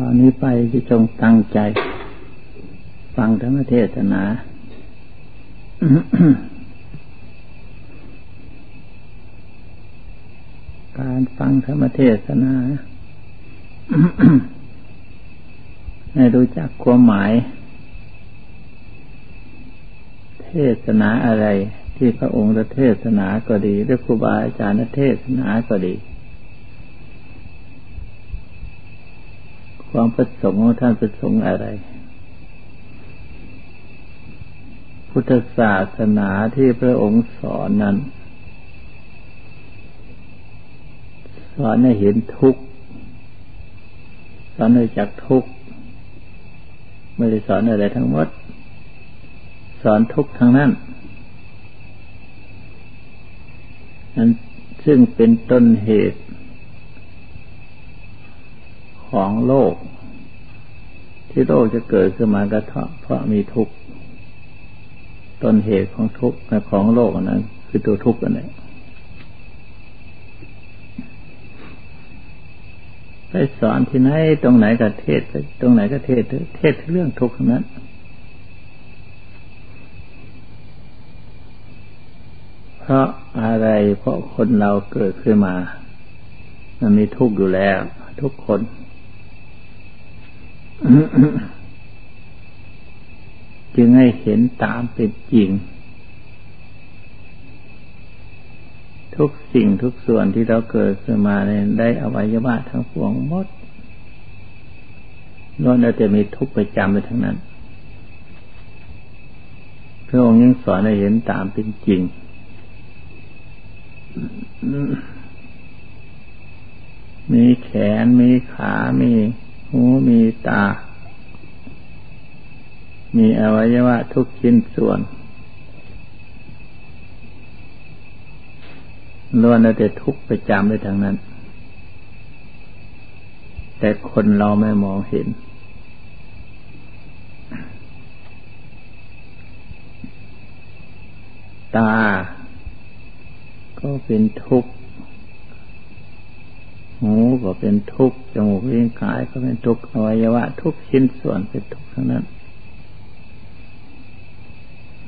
ตอนนี้ไปจะจงตั้งใจ ฟังธรรมเทศนา การฟังธรรมเทศนา ให้รู้จักความหมาย เทศนาอะไร ที่พระองค์จะเทศนาก็ดีหรือครูบาอาจารย์เทศนาก็ดี ความประสงค์ของท่านประสงค์อะไร พุทธศาสนาที่พระองค์สอนนั้น สอนให้เห็นทุกข์ สอนให้จักทุกข์ ไม่ได้สอนอะไรทั้งหมด สอนทุกข์ทั้งนั้นนั้นซึ่งเป็นต้นเหตุ ของโลก ที่โลกจะเกิดขึ้นมากระเทาะเพราะมีทุกข์ต้นเหตุของทุกข์ของโลกนั้น คือตัวทุกข์นั่นแหละไปสอนที่ไหนตรงไหนก็เทศตรงไหนก็เทศเทศเรื่องทุกข์นั้นเพราะอะไรเพราะคนเราเกิดขึ้นมา มันมีทุกข์อยู่แล้ว ทุกคน จึงให้เห็นตามเป็นจริง ทุกสิ่งทุกส่วนที่เราเกิดขึ้นมาเนี่ยได้อวัยวะทั้งปวงหมดล้วนแล้วจะมีทุกข์ประจำไปทั้งนั้นพระองค์ยังสอนให้เห็นตามเป็นจริง มีแขน มีขา มี หูมีตา มีอวัยวะทุกชิ้นส่วนล้วนแต่ทุกข์ประจำไปทางนั้น แต่คนเราไม่มองเห็น ตา ก็เป็นทุกข์ หูก็เป็นทุกข์จมูกลิ้นกายก็เป็นทุกข์อวัยวะ ทุกชิ้นส่วนเป็นทุกข์ทั้งนั้น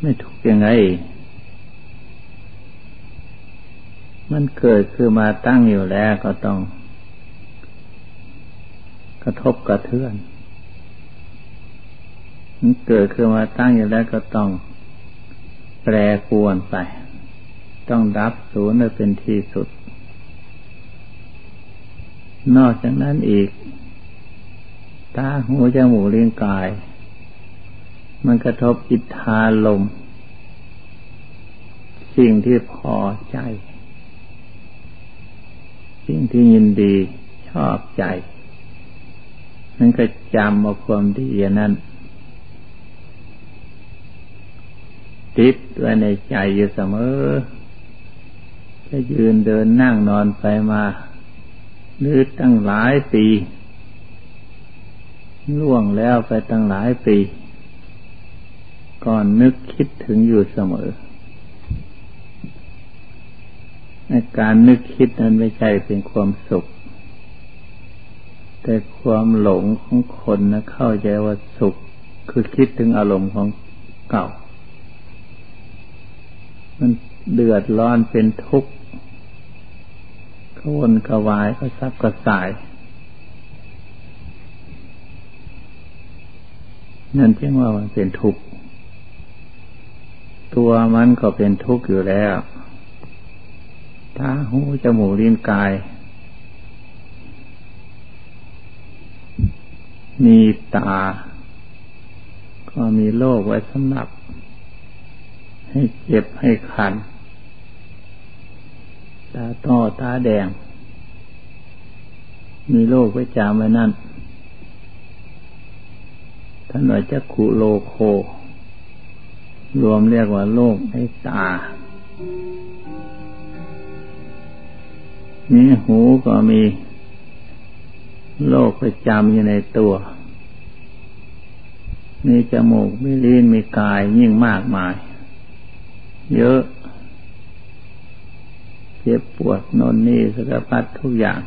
ไม่ทุกข์ยังไง มันเกิดคือมาตั้งอยู่แล้วก็ต้อง กระทบกระเทือนมันเกิดคือมาตั้งอยู่แล้วก็ต้องแปรปวนไป ต้องดับศูนย์เป็นที่สุด นอกจากนั้นอีก ตาหูจมูกเลิ้นกาย มันกระทบอิทธาลม สิ่งที่พอใจ สิ่งที่ยินดีชอบใจนั่นก็จำเอาความดีนั้น ติดไว้ในใจอยู่เสมอจะยืนเดินนั่งนอนไปมา หรือตั้งหลายปีล่วงแล้วไปตั้งหลายปี ก่อนนึกคิดถึงอยู่เสมอในการนึกคิดนั้นไม่ใช่เป็นความสุข แต่ความหลงของคนนะเข้าใจว่าสุข คือคิดถึงอารมณ์ของเก่า มันเดือดร้อนเป็นทุกข์ ขวนกวายก็ซับกระสาย นั่นจึงว่ามันเป็นทุกข์ ตัวมันก็เป็นทุกข์อยู่แล้วตาหูจมูกลิ้นกาย มีตา ก็มีโรคไว้สำหรับ ให้เจ็บให้คัน ตาต้อตาแดง มีโรคไว้จามไว้นั่นท่านว่าจะขุโลโค รวมเรียกว่าโรคในตา มีหูก็มีโรคประจำอยู่ในตัว มีจมูก มีลิ้น มีกายยิ่งมากมาย เยอะ จ็บปวดนนนี่สารพัดทุกอย่าง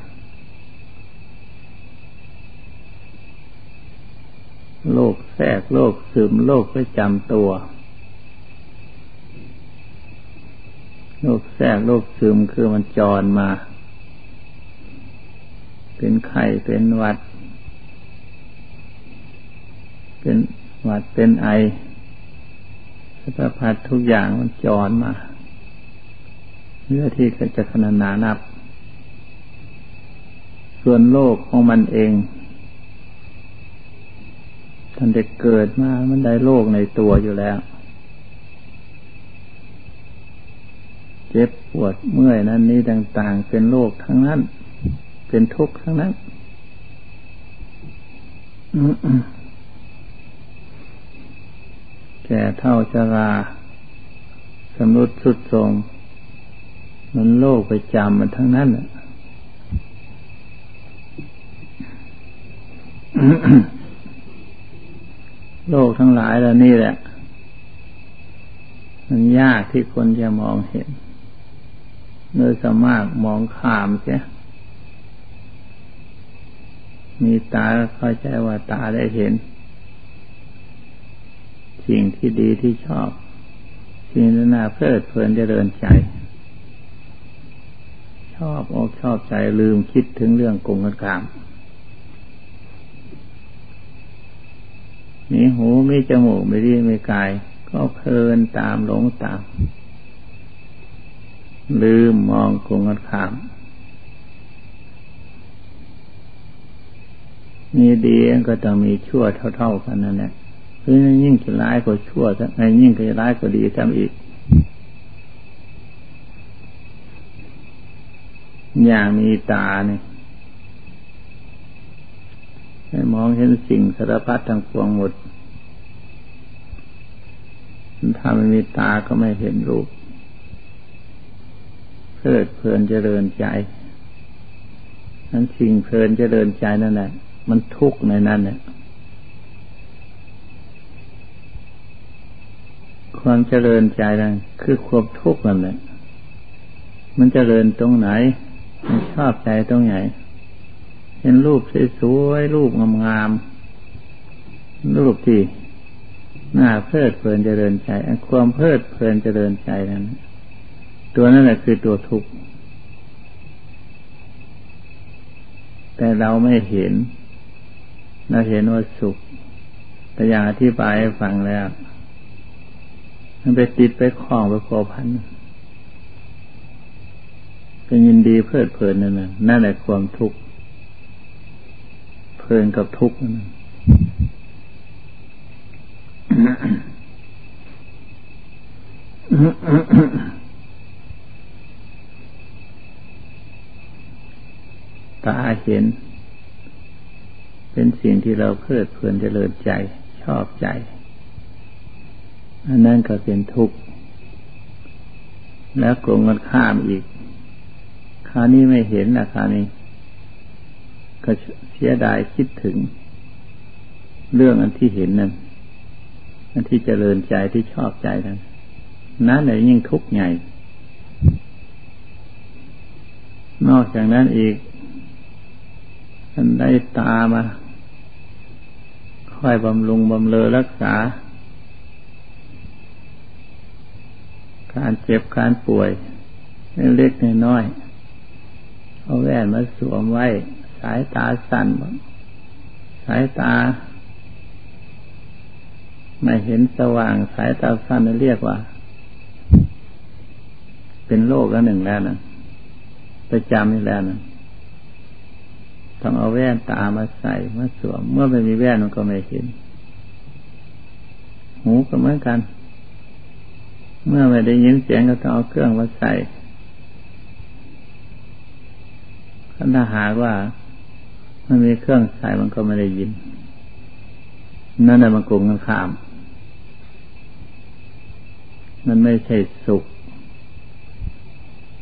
โรคแทรกโรคซึมโรคประจำตัวโรคแทรกโรคซึมคือมันจรมา เป็นไข้เป็นหวัด เป็นหวัดเป็นไอสารพัดทุกอย่างมันจรมา เนื้อที่จะขนาดหนานับ ส่วนโลกของมันเองท่านเด็กเกิดมา มันได้โลกในตัวอยู่แล้ว เจ็บปวดเมื่อยนั้นนี้ต่างๆ เป็นโลกทั้งนั้น เป็นทุกข์ทั้งนั้นแก่เท่าชราสมรุดสุดทรง มันโลกไปจำมันทั้งนั้นโลกทั้งหลายแล้วนี่แหละ มันยากที่คนจะมองเห็นโดยสมากมองข้ามเสียมีตาเข้าใจว่าตาได้เห็น สิ่งที่ดีที่ชอบ สิ่งที่น่าเพลิดเพลินจะเดินใจ อบอกชอบใจลืมคิดถึงเรื่องกงกันกาม มีหูมีจมูกไม่ดีไม่กาย ก็เพลินตามหลงตาม ลืมมองกงกันขาม มีดีก็ต้องมีชั่วเท่า ๆกันนั่นแหละคือยิ่งจะร้ายก็ชั่วไอ้ยิ่งจะร้ายก็ดีทำอีก อย่างมีตาเนี่ยให้มองเห็นสิ่งสารพัดทั้งปวงหมด ถ้าไม่มีตาก็ไม่เห็นรูป เพลิดเพลินเจริญใจ นั้นสิ่งเพลินเจริญใจนั่นแหละ มันทุกข์ในนั้นเนี่ยความเจริญใจนั่นคือความทุกข์นั่นแหละ มันเจริญตรงไหนมัน ชอบใจตรงไหนเห็นรูปสวยๆรูปงามๆรูปที่น่าเพลิดเพลินเจริญใจความเพลิดเพลินเจริญใจนั้น ตัวนั้นแหละคือตัวทุกข์แต่เราไม่เห็น เราเห็นว่าสุข แต่อย่างอธิบายให้ฟังแล้ว มันไปติดไปคล้องไปโคพัน เป็นยินดีเพลิดเพลินนั่นน่ะนั่นแหละความทุกข์เพลินกับทุกข์นะตาเห็น เป็นสิ่งที่เราเพลิดเพลินเจริญใจ ชอบใจ อันนั้นก็เป็นทุกข์ แล้วกลงกันข้ามอีก คราวนี้ไม่เห็นนะคราวนี้ ก็เสียดายคิดถึง เรื่องอันที่เห็นนั่นอันที่เจริญใจที่ชอบใจนั้นนั่นเลยยิ่งทุกข์ใหญ่ นอกจากนั้นอีกอันได้ตามาค่อยบำรุงบำเลอรักษา การเจ็บการป่วยเล็กน้อย เอาแว่นมาสวมไว้ สายตาสั้นสายตา ไม่เห็นสว่าง สายตาสั้นเรียกว่า เป็นโรคแล้วหนึ่งแล้วนะประจำนี่แล้วนะต้องเอาแว่นตามาใส่มาสวม เมื่อไม่มีแว่นมันก็ไม่เห็น หูก็เหมือนกัน เมื่อไม่ได้ยินเสียงก็ต้องเอาเครื่องมาใส่ ถ้าหากว่ามันมีเครื่องใส่มันก็ไม่ได้ยิน นั่นแหละมันโกงกันข้าม มันไม่ใช่สุข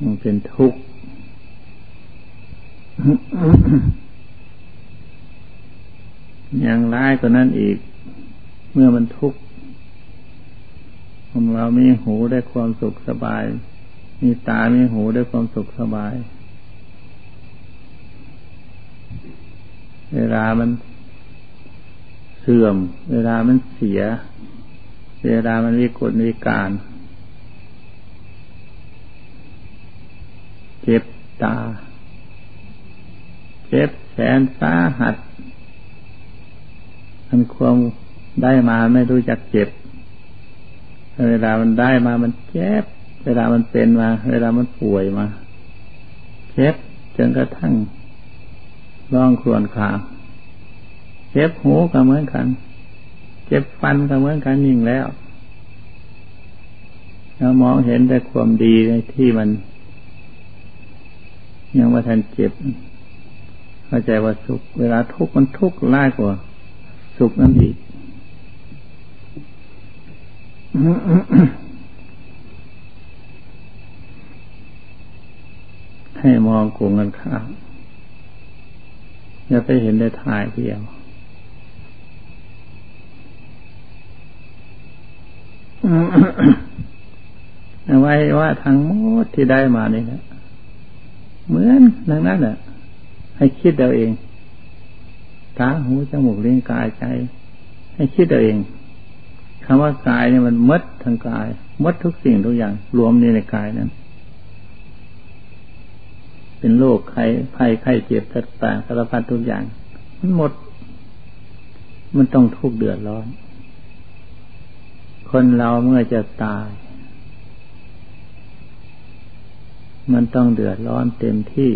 มันเป็นทุกข์อย่างร้ายกว่านั้นอีก เมื่อมันทุกข์ของเรามีหูได้ความสุขสบาย มีตา มีหูได้ความสุขสบาย เวลามันเสื่อม เวลามันเสีย เวลามันวิกลวิการ เจ็บตา เจ็บแสนสาหัสมันความได้มาไม่รู้จักเจ็บ เวลามันได้มามันเจ็บ เวลามันเป็นมา เวลามันป่วยมา เจ็บจนกระทั่ง ร้องครวญครางเจ็บหูก็เหมือนกัน เจ็บฟันก็เหมือนกันยิ่งแล้วเรามองเห็นแต่ความดีในที่มัน ยังว่าทันเจ็บ เข้าใจว่าสุข เวลาทุกข์มันทุกข์ร้ายกว่า สุขนั่นอีกให้มองกงกันข้าม อย่าไปเห็นได้ทายเดียวไว้ว่าทางมดที่ได้มานี่แหละเหมือนดังนั้นแหละให้คิดเอาเองตาหูจมูกเลี้ยงกายใจ ให้คิดเอาเองคำว่ากายเนี่ยมันมดทางกายมดทุกสิ่งทุกอย่าง รวมในกายนั้น เป็นโรคไข้ไข้ไข้เจ็บต่างสารพัดทุกอย่าง มันหมด มันต้องทุกข์เดือดร้อน คนเราเมื่อจะตาย มันต้องเดือดร้อนเต็มที่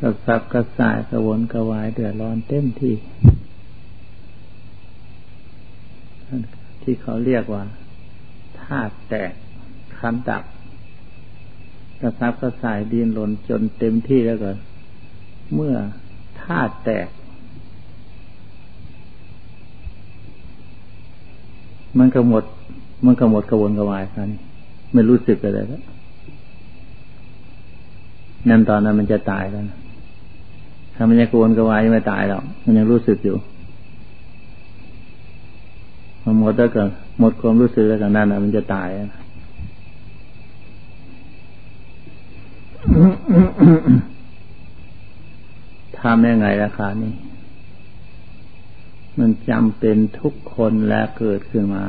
กระสับกระส่ายกระวนกระวายเดือดร้อนเต็มที่ ที่เขาเรียกว่าธาตุแตกคันดับ กระซับกระสายดินหล่นจนเต็มที่แล้วก็ เมื่อธาตุแตก มันก็หมด มันก็หมดกระวนกระวายกันไม่รู้สึกอะไรแล้วนั่นตอนนั้นมันจะตายแล้วถ้ามันยังกวนกระวายไม่ตายหรอกมันยังรู้สึกอยู่มันหมดแล้วก็หมดความรู้สึกแล้วกันนั่นมันจะตาย ทำยังไงราคานี้มันจำเป็นทุกคนและเกิดขึ้นมา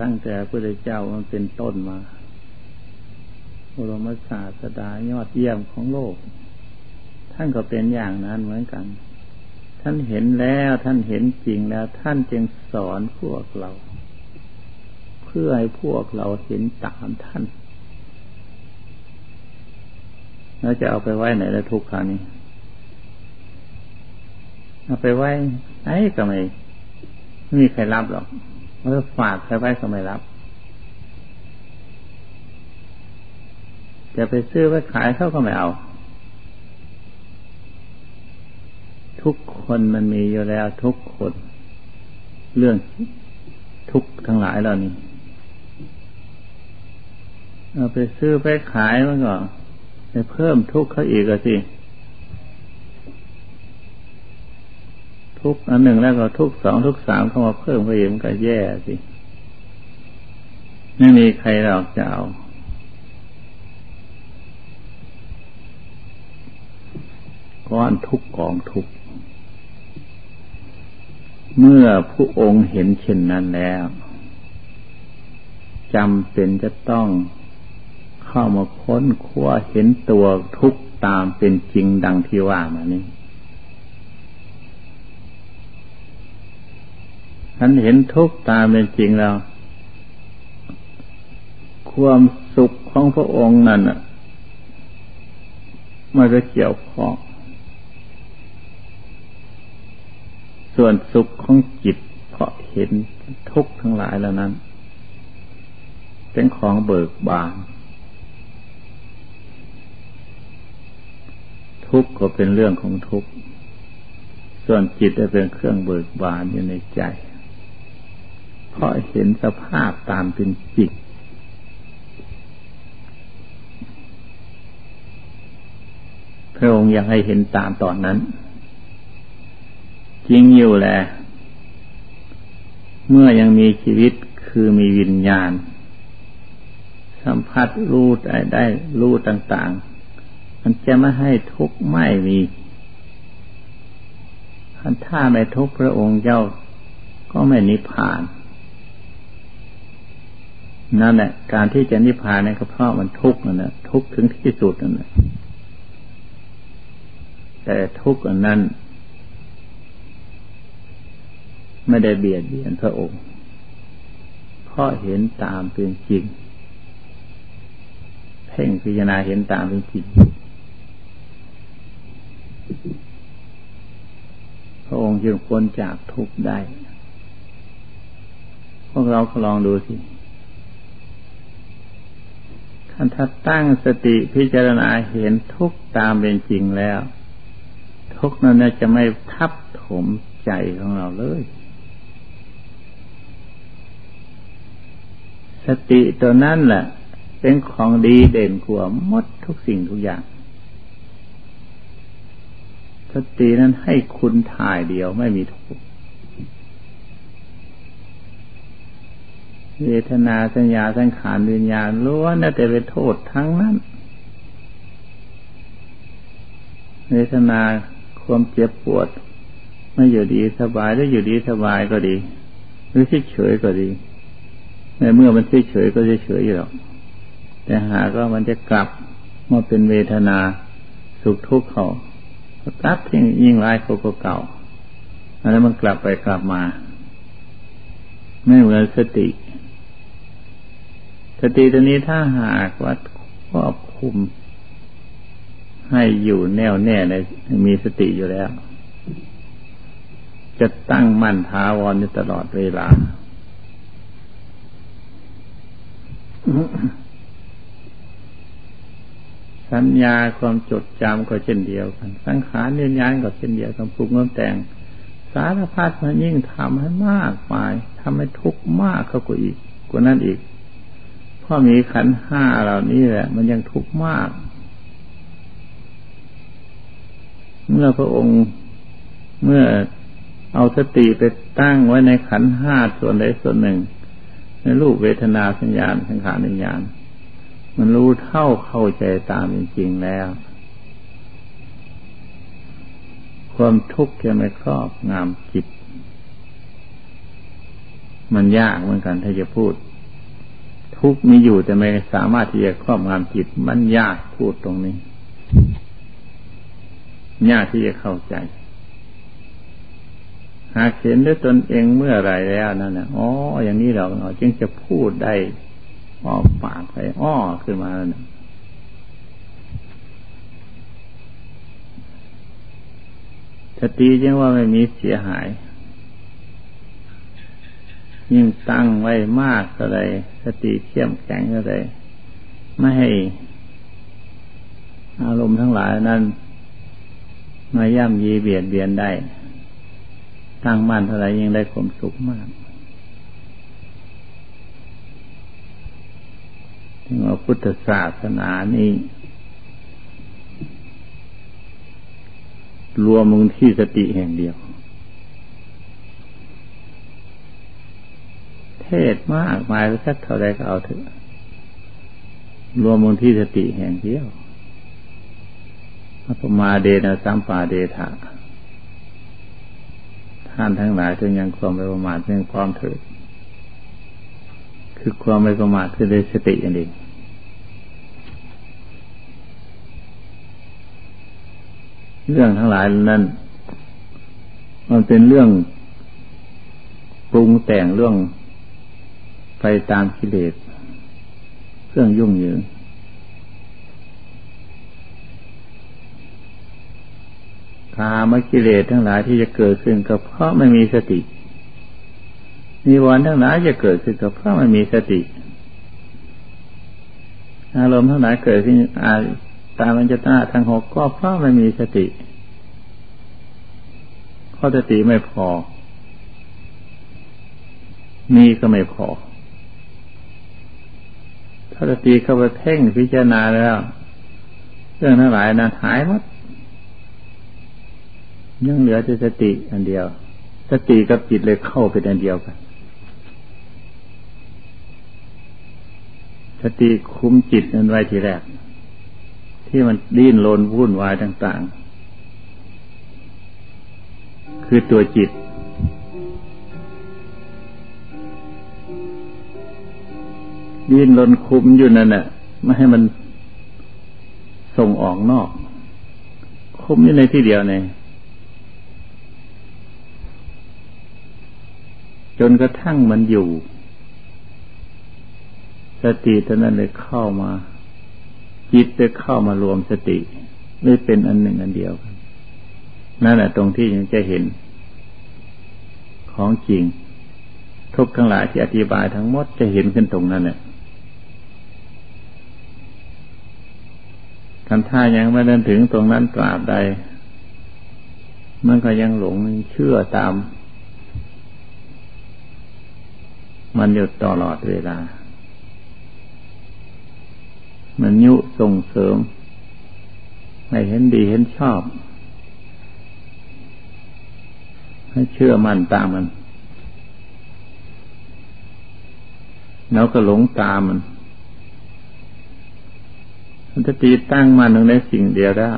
ตั้งแต่พระเจ้ามันเป็นต้นมาบรมศาสดายอดเยี่ยมของโลก ท่านก็เป็นอย่างนั้นเหมือนกัน ท่านเห็นแล้วท่านเห็นจริงแล้ว ท่านจึงสอนพวกเรา เพื่อให้พวกเราเห็นตามท่าน แล้วจะเอาไปไว้ไหนแล้วทุกคราวนี้ เอาไปไว้ไหนก็ไม่ไม่มีใครรับหรอกเมื่อฝากใครไว้ก็ไม่รับ จะไปซื้อไว้ขายเขาก็ไม่เอา ทุกคนมันมีอยู่แล้วทุกคน เรื่องทุกทั้งหลายเหล่านี้เอาไปซื้อไปขายมันก็ เพิ่มทุกข์เขาอีกสิ ทุกอันหนึ่งแล้วก็ทุกสองทุกสามเข้ามาเพิ่มเขาอีกมันก็แย่สิไม่มีใครหรอกจะเอาก้อนทุกกองทุก เมื่อผู้องค์เห็นเช่นนั้นแล้วจำเป็นจะต้อง เข้ามาค้นคว้าเห็นตัวทุกตามเป็นจริงดังที่ว่ามานี้ท่านเห็นทุกตามเป็นจริงแล้ว ความสุขของพระองค์นั่นอะมันก็เกี่ยวข้องส่วนสุขของจิตเพราะเห็นทุกข์ทั้งหลายแล้วนั้น เป็นของเบิกบาน ทุกข์ก็เป็นเรื่องของทุกข์ ส่วนจิตจะเป็นเครื่องเบิกบานอยู่ในใจ เพราะเห็นสภาพตามเป็นจริงพระองค์ยังให้เห็นตามตอนนั้น จริงอยู่แหละ เมื่อยังมีชีวิตคือมีวิญญาณ สัมผัสรู้ได้ได้รู้ต่าง ๆ มันจะไม่ให้ทุกข์ไม่มีถ้าไม่ทุกข์พระองค์เจ้าก็ไม่นิพพาน นั่นแหละการที่จะนิพพานนี่ก็เพราะมันทุกข์นั่นแหละทุกข์ถึงที่สุดนั่นแหละแต่ทุกข์อันนั้น ไม่ได้เบียดเบียนพระองค์เพราะเห็นตามเป็นจริง เพ่งพิจารณาเห็นตามเป็นจริง พระองค์จึงพ้นจากทุกข์ได้ พวกเราลองดูสิท่านถ้าตั้งสติพิจารณาเห็นทุกตามเป็นจริงแล้ว ทุกนั้นจะไม่ทับถมใจของเราเลย สติตัวนั้นแหละเป็นของดีเด่นกว่ามดทุกสิ่งทุกอย่าง สตินั้นให้คุณถ่ายเดียวไม่มีทุกข์เวทนาสัญญาสังขารวิญญาณล้วนแต่เป็นโทษทั้งนั้น เวทนาความเจ็บปวด ไม่อยู่ดีสบายหรืออยู่ดีสบายก็ดี หรือเฉยก็ดีในเมื่อมันเฉยก็เฉยอยู่หรอกแต่หากว่ามันจะกลับมาเป็นเวทนาสุขทุกข์เขา กลับที่ยิ่งร้ายเขาก็เก่าอันนั้นมันกลับไปกลับมา ไม่เหมือนสติ สติตัวนี้ถ้าหากว่าควบคุม ให้อยู่แน่วแน่ในมีสติอยู่แล้ว จะตั้งมั่นท้าวรอยู่ตลอดเวลา สัญญาความจดจำก็เช่นเดียวกัน สังขารเนียนยานก็เช่นเดียวกันปรุงน้ำแต่ง สารพัดมันยิ่งทำให้มากมายทำให้ทุกข์มากเข้ากว่าอีกกว่านั้นอีกเพราะมีขันห้าเหล่านี้แหละ มันยังทุกข์มาก เมื่อพระองค์เมื่อเอาสติไปตั้งไว้ในขันห้าส่วนใดส่วนหนึ่ง ในรูปเวทนาสัญญาณสังขารวิญญาณ มันรู้เท่าเข้าใจตามจริงๆแล้ว ความทุกข์จะไม่ครอบงามจิต มันยากเหมือนกันถ้าจะพูด ทุกข์มีอยู่แต่ไม่สามารถที่จะครอบงำจิต มันยากพูดตรงนี้ ยากที่จะเข้าใจ หากเห็นด้วยตนเองเมื่อไรแล้วนั่นนะอ๋ออย่างนี้เราเนาะจึงจะพูดได้ ออปากไปอ้อขึ้นมาแล้วนะสติจึงว่าไม่มีเสียหาย ยิ่งตั้งไว้มากเท่าไรสติเข้มแข็งเท่าไรไม่ให้ อารมณ์ทั้งหลายนั้นมาย่ำยีเบียดเบียนได้ ตั้งมั่นเท่าไรยิ่งได้ความสุขมากถึง ว่าพุทธศาสนานี้ รวมมึงที่สติแห่งเดียว เทศมากมายสักเท่าไรก็เอาเถอะ รวมมูลที่สติแห่งเดียวอัปมาเดนะสัมปาเดถาท่านทั้งหลายจงยังความไม่ประมาทเรื่องความเถิดคือความไม่ประมาทคือได้สติอันเอง เรื่องทั้งหลายนั้น มันเป็นเรื่องปรุงแต่งเรื่องไปตามกิเลสเครื่องยุ่งเหยิงกามกิเลสทั้งหลายที่จะเกิดขึ้นก็เพราะไม่มีสตินิวรณ์ทั้งหลายจะเกิดขึ้นก็เพราะไม่มีสติ อารมณ์ทั้งหลายเกิดขึ้นอาตามันจะตาทางหกก็เพราะไม่มีสติข้อสติไม่พอ มีก็ไม่พอ ถ้าสติเข้าไปเพ่งพิจารณาแล้ว เรื่องทั้งหลายนั้นหายหมดยังเหลือแต่สติอันเดียว สติกับจิตเลยเข้าเป็นอันเดียวกัน สติคุมจิตนั้นไว้ทีแรก ที่มันดิ้นรนวุ่นวายต่าง ๆ คือตัวจิต ดิ้นรนคุมอยู่นั่นแหละไม่ให้มันส่งออกนอก คุมอยู่ในที่เดียวเนี่ยจนกระทั่งมันอยู่ สติตอนนั้นเลยเข้ามา จิตได้เข้ามารวมสติเลยเป็นอันหนึ่งอันเดียวกันนั่นแหละตรงที่ยังจะเห็น ของจริง ทุกทั้งหลายที่อธิบายทั้งหมดจะเห็นขึ้นตรงนั้นแหละคันท่ายังไม่เดินถึงตรงนั้นตราบใด มันก็ยังหลงเชื่อตาม มันอยู่ตลอดเวลา มันยุส่งเสริมให้เห็นดีเห็นชอบ ให้เชื่อมันตามมันแล้วก็หลงตามมันมันจะตีตั้งมันลงในสิ่งเดียวได้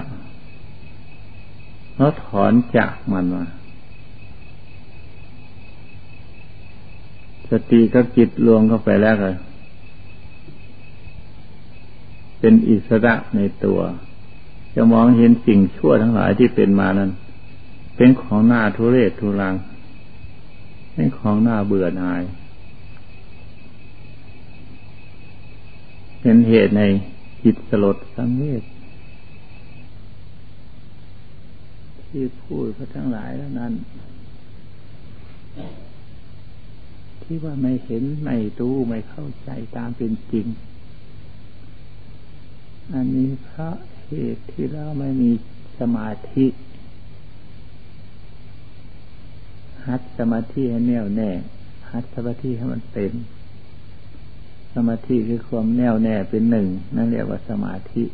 แล้วถอนจากมันมาสติกับจิตรวมเข้าไปแล้วเลย เป็นอิสระในตัว จะมองเห็นสิ่งชั่วทั้งหลายที่เป็นมานั้น เป็นของหน้าทุเรศทุรัง เป็นของหน้าเบื่อหน่าย เป็นเหตุในจิตสลดสังเวชที่พูดเขาทั้งหลายแล้วนั้น ที่ว่าไม่เห็น ไม่รู้ ไม่เข้าใจตามเป็นจริง อันนี้เพราะเหตุที่เราไม่มีสมาธิ หัดสมาธิให้แน่วแน่ หัดสมาธิให้มันเป็น สมาธิคือความแน่วแน่เป็นหนึ่ง นั่นเรียกว่าสมาธิ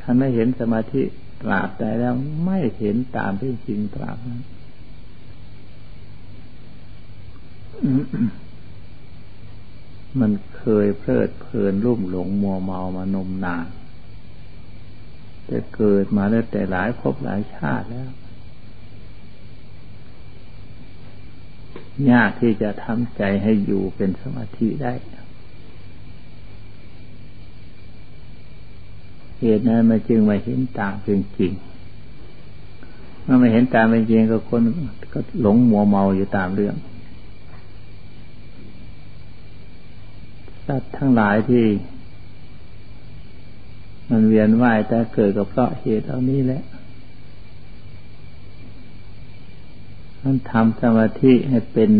ท่านไม่เห็นสมาธิตราบใดแล้วไม่เห็นตามที่จริงตราบนั้น มันเคยเพลิดเพลินรุ่มหลงมัวเมามานมนานแต่เกิดมาแล้วแต่หลายภพหลายชาติแล้วยากที่จะทำใจให้อยู่เป็นสมาธิได้เหตุนั้นมันจึงไม่เห็นตามเป็นจริงเมื่อไม่เห็นตามเป็นจริงก็คนก็หลงมัวเมาอยู่ตามเรื่อง สัตว์ทั้งหลายที่ มันเวียนว่ายแต่เกิดก็เพราะเหตุเหล่านี้แหละมันทำสมาธิให้เป็น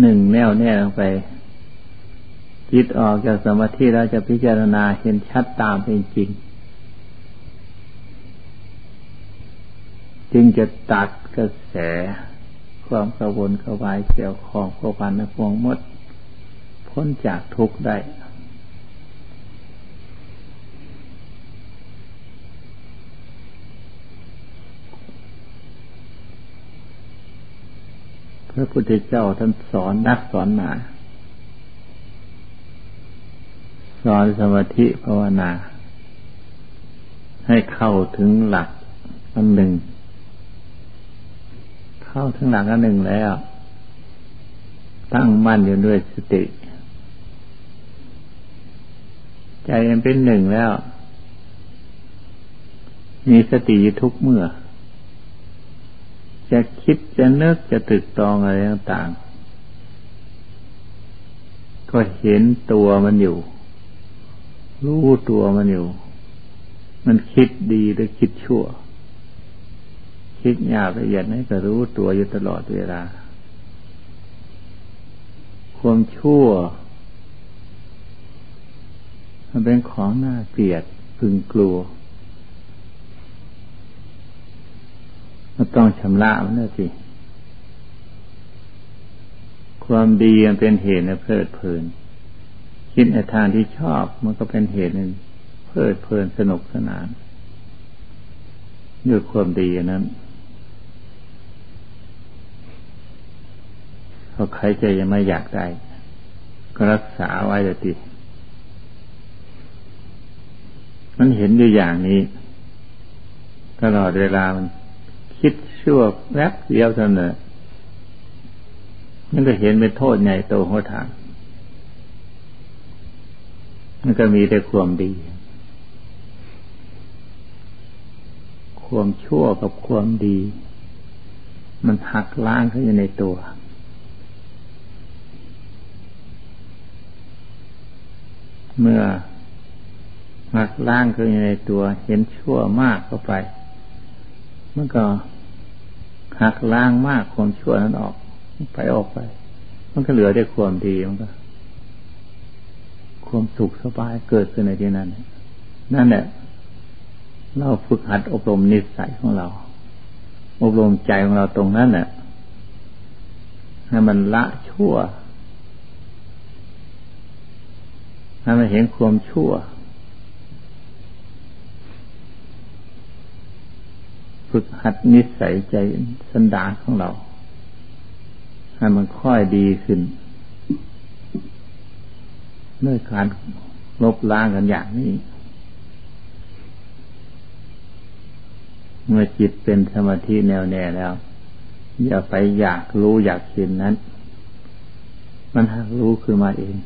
หนึ่งแน่วแน่ลงไปจิตออกจากสมาธิแล้วจะพิจารณาเห็นชัดตามเป็นจริง จึงจะตัดกระแส ความกระวนกระวายเกี่ยวของกพันในพวงมด พ้นจากทุกข์ได้ พระพุทธเจ้าท่านสอนนักสอนหนา สอนสมาธิภาวนา ให้เข้าถึงหลักอันหนึ่ง เข้าถึงหลักอันหนึ่งแล้วตั้งมั่นอยู่ด้วยสติ ใจมันเป็นหนึ่งแล้ว มีสติทุกเมื่อ จะคิดจะนึกจะตึกตองอะไรต่างๆ ก็เห็นตัวมันอยู่ รู้ตัวมันอยู่ มันคิดดีหรือคิดชั่ว คิดหยาบละเอียดนี่ก็รู้ตัวอยู่ตลอดเวลา ความชั่ว มันเป็นของน่าเกลียดพึงกลัวมันต้องชำระมันนะสิความดีมันเป็นเหตุในเพลิดเพลิน คิดในทางที่ชอบมันก็เป็นเหตุในเพลิดเพลินสนุกสนานด้วยความดีนั้นเขาใครจะยังไม่อยากได้ ก็รักษาไว้เลยติ มันเห็นอยู่อย่างนี้ ตลอดเวลามัน คิดชั่วแวบเดียวเท่านั้นมันก็เห็นเป็นโทษใหญ่โตหัวทางมันก็มีแต่ความดี ความชั่วกับความดี มันหักล้างเขึ้นในตัว เมื่อ หักล้างขึ้นในตัว เห็นชั่วมากเข้าไป มันก็หักล้างมากความชั่วนั้นออก ไปออกไป มันก็เหลือได้ความดีมันก็ ความสุขสบายเกิดขึ้นในที่นั้น นั่นแหละเราฝึกหัดอบรมนิสัยของเรา อบรมใจของเราตรงนั้นแหละให้มันละชั่วให้มันเห็นความชั่ว ฝึกหัดนิสัยใจสันดานของเรา ให้มันค่อยดีขึ้นด้วยการลบล้างกันอย่างนี้ เมื่อจิตเป็นสมาธิแน่วแน่แล้ว อย่าไปอยากรู้อยากเห็นนั้น มันรู้คือมาเอง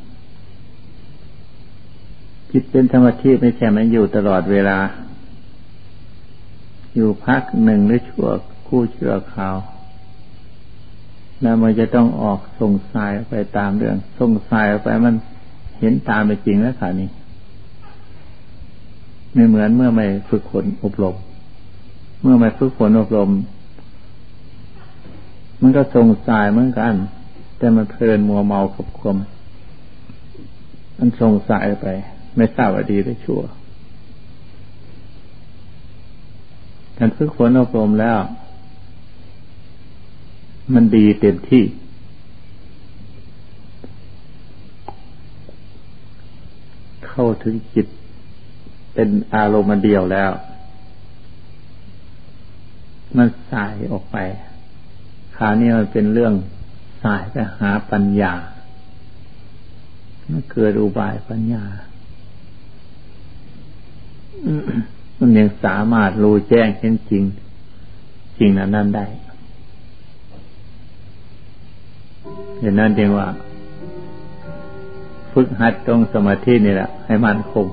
จิตเป็นสมาธิไม่ใช่มันอยู่ตลอดเวลา อยู่พักหนึ่งหรือชั่วคู่ชั่วคราว แล้วมันจะต้องออกส่งสายไปตามเรื่องส่งสายไปมันเห็นตามไปจริงแล้วค่ะนี่ไม่เหมือนเมื่อไม่ฝึกฝนอบรม เมื่อไม่ฝึกฝนอบรม มันก็ส่งสายเหมือนกัน แต่มันเพลินมัวเมากับความมันส่งสายไป ไม่ทราบว่าดีหรือชั่ว การฝึกฝนอบรมแล้ว มันดีเต็มที่ เข้าถึงจิตเป็นอารมณ์เดียวแล้ว มันสายออกไปคราวนี้มันเป็นเรื่องสายไปหาปัญญามันเกิดอุบายปัญญา มันยังสามารถรู้แจ้งเห็นจริงจริงนั้นนั้นได้อย่างนั้นเองว่า ฝึกหัดตรงสมาธินี่แหละ ให้มันคง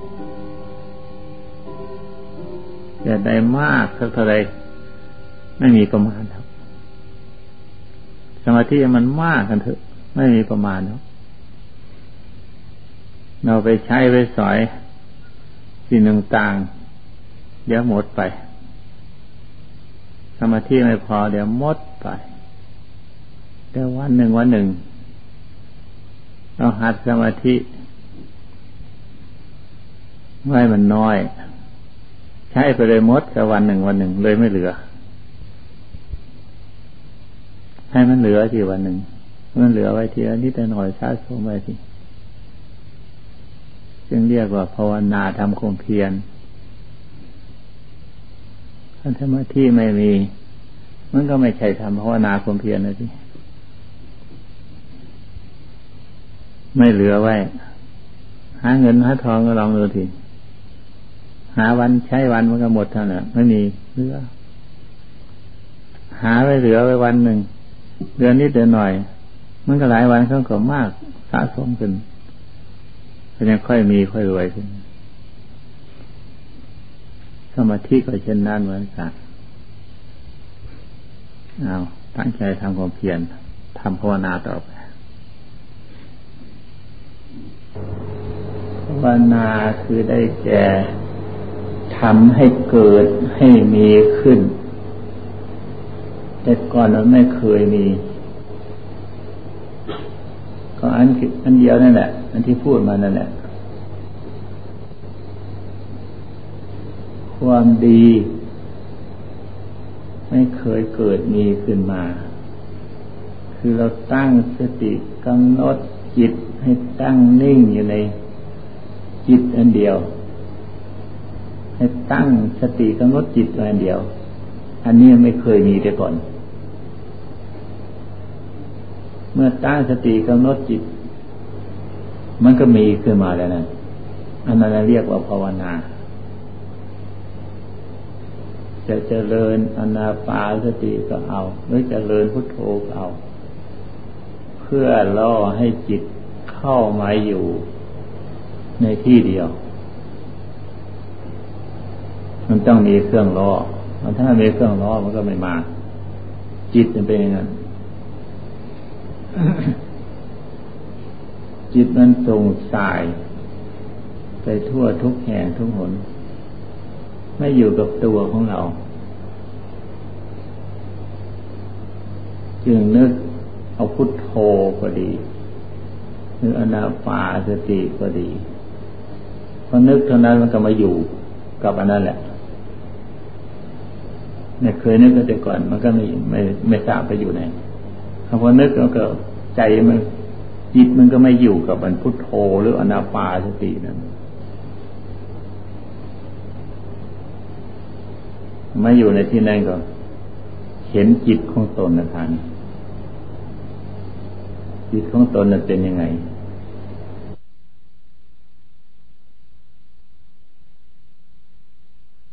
อย่าได้มากสักเท่าไรไม่มีประมาณครับ สมาธิมันมากกันเถอะ ไม่มีประมาณครับเราไปใช้ไปสอยสิ่งต่างๆ เดี๋ยวหมดไป สมาธิไม่พอ เดี๋ยวหมดไปแต่วันหนึ่งวันหนึ่งเราหัดสมาธิไม่มันน้อย ใช้ไปเลยมดกับวันหนึ่งวันหนึ่งเลยไม่เหลือ ให้มันเหลือทีวันหนึ่งมันเหลือไว้ทีนิดแต่หน่อยชาสมไว้ทีจึงเรียกว่าภาวนาทำคงเพียร ถ้าสมาธิไม่มี มันก็ไม่ใช่ทำภาวนาคงเพียรนะที่ไม่เหลือไว้ หาเงินหาทองก็ลองดูทีหาวันใช้วันมันก็หมดเท่านั้นไม่มีเหลือ หาไว้เหลือไว้วันหนึ่งเดือนนิดเดือนหน่อย มันก็หลายวันเขาก็มากสะสมขึ้นก็ยังค่อยมีค่อยรวยขึ้น สมาธิก็เช่นนั้นเหมือนกันเอาตั้งใจทำความเพียรทำภาวนาต่อไปภาวนาคือได้แก่ทำให้เกิดให้มีขึ้น แต่ก่อนมันไม่เคยมี ก็อันอันเดียวนั่นแหละ อันที่พูดมานั่นแหละ ความดี ไม่เคยเกิดมีขึ้นมา คือเราตั้งสติกำหนดจิตให้ตั้งนิ่งอยู่ในจิตอันเดียว ให้ตั้งสติกำหนดจิตอันเดียว อันนี้ไม่เคยมีแต่ก่อน เมื่อตั้งสติกำหนดจิต มันก็มีขึ้นมาแล้วนะอันนั้นเรียกว่าภาวนา จะเจริญอนาปาสติก็เอา หรือเจริญพุทโธก็เอา เพื่อล่อให้จิตเข้ามาอยู่ในที่เดียว มันต้องมีเครื่องล้อมันถ้ามีเครื่องล้อมันก็ไม่มา จิตมันเป็นอย่างนั้น จิตมันส่งสาย ไปทั่วทุกแห่งทุกหน ไม่อยู่กับตัวของเรา จึงนึกเอาพุทโธก็ดีหรืออนาปาสติก็ดีพอนึกเท่านั้นมันก็มาอยู่กับอันนั้นแหละเนี่ยเคยนึกแต่ก่อน มันก็ไม่ไม่ไม่ทราบไปอยู่ไหนพอนึกแล้วก็ใจมันจิตมันก็ไม่อยู่กับมันพุทโธหรืออนาปาสตินั้น มาอยู่ในที่นั่นก็เห็นจิตของตนนะท่านจิตของตนนั้นเป็นยังไง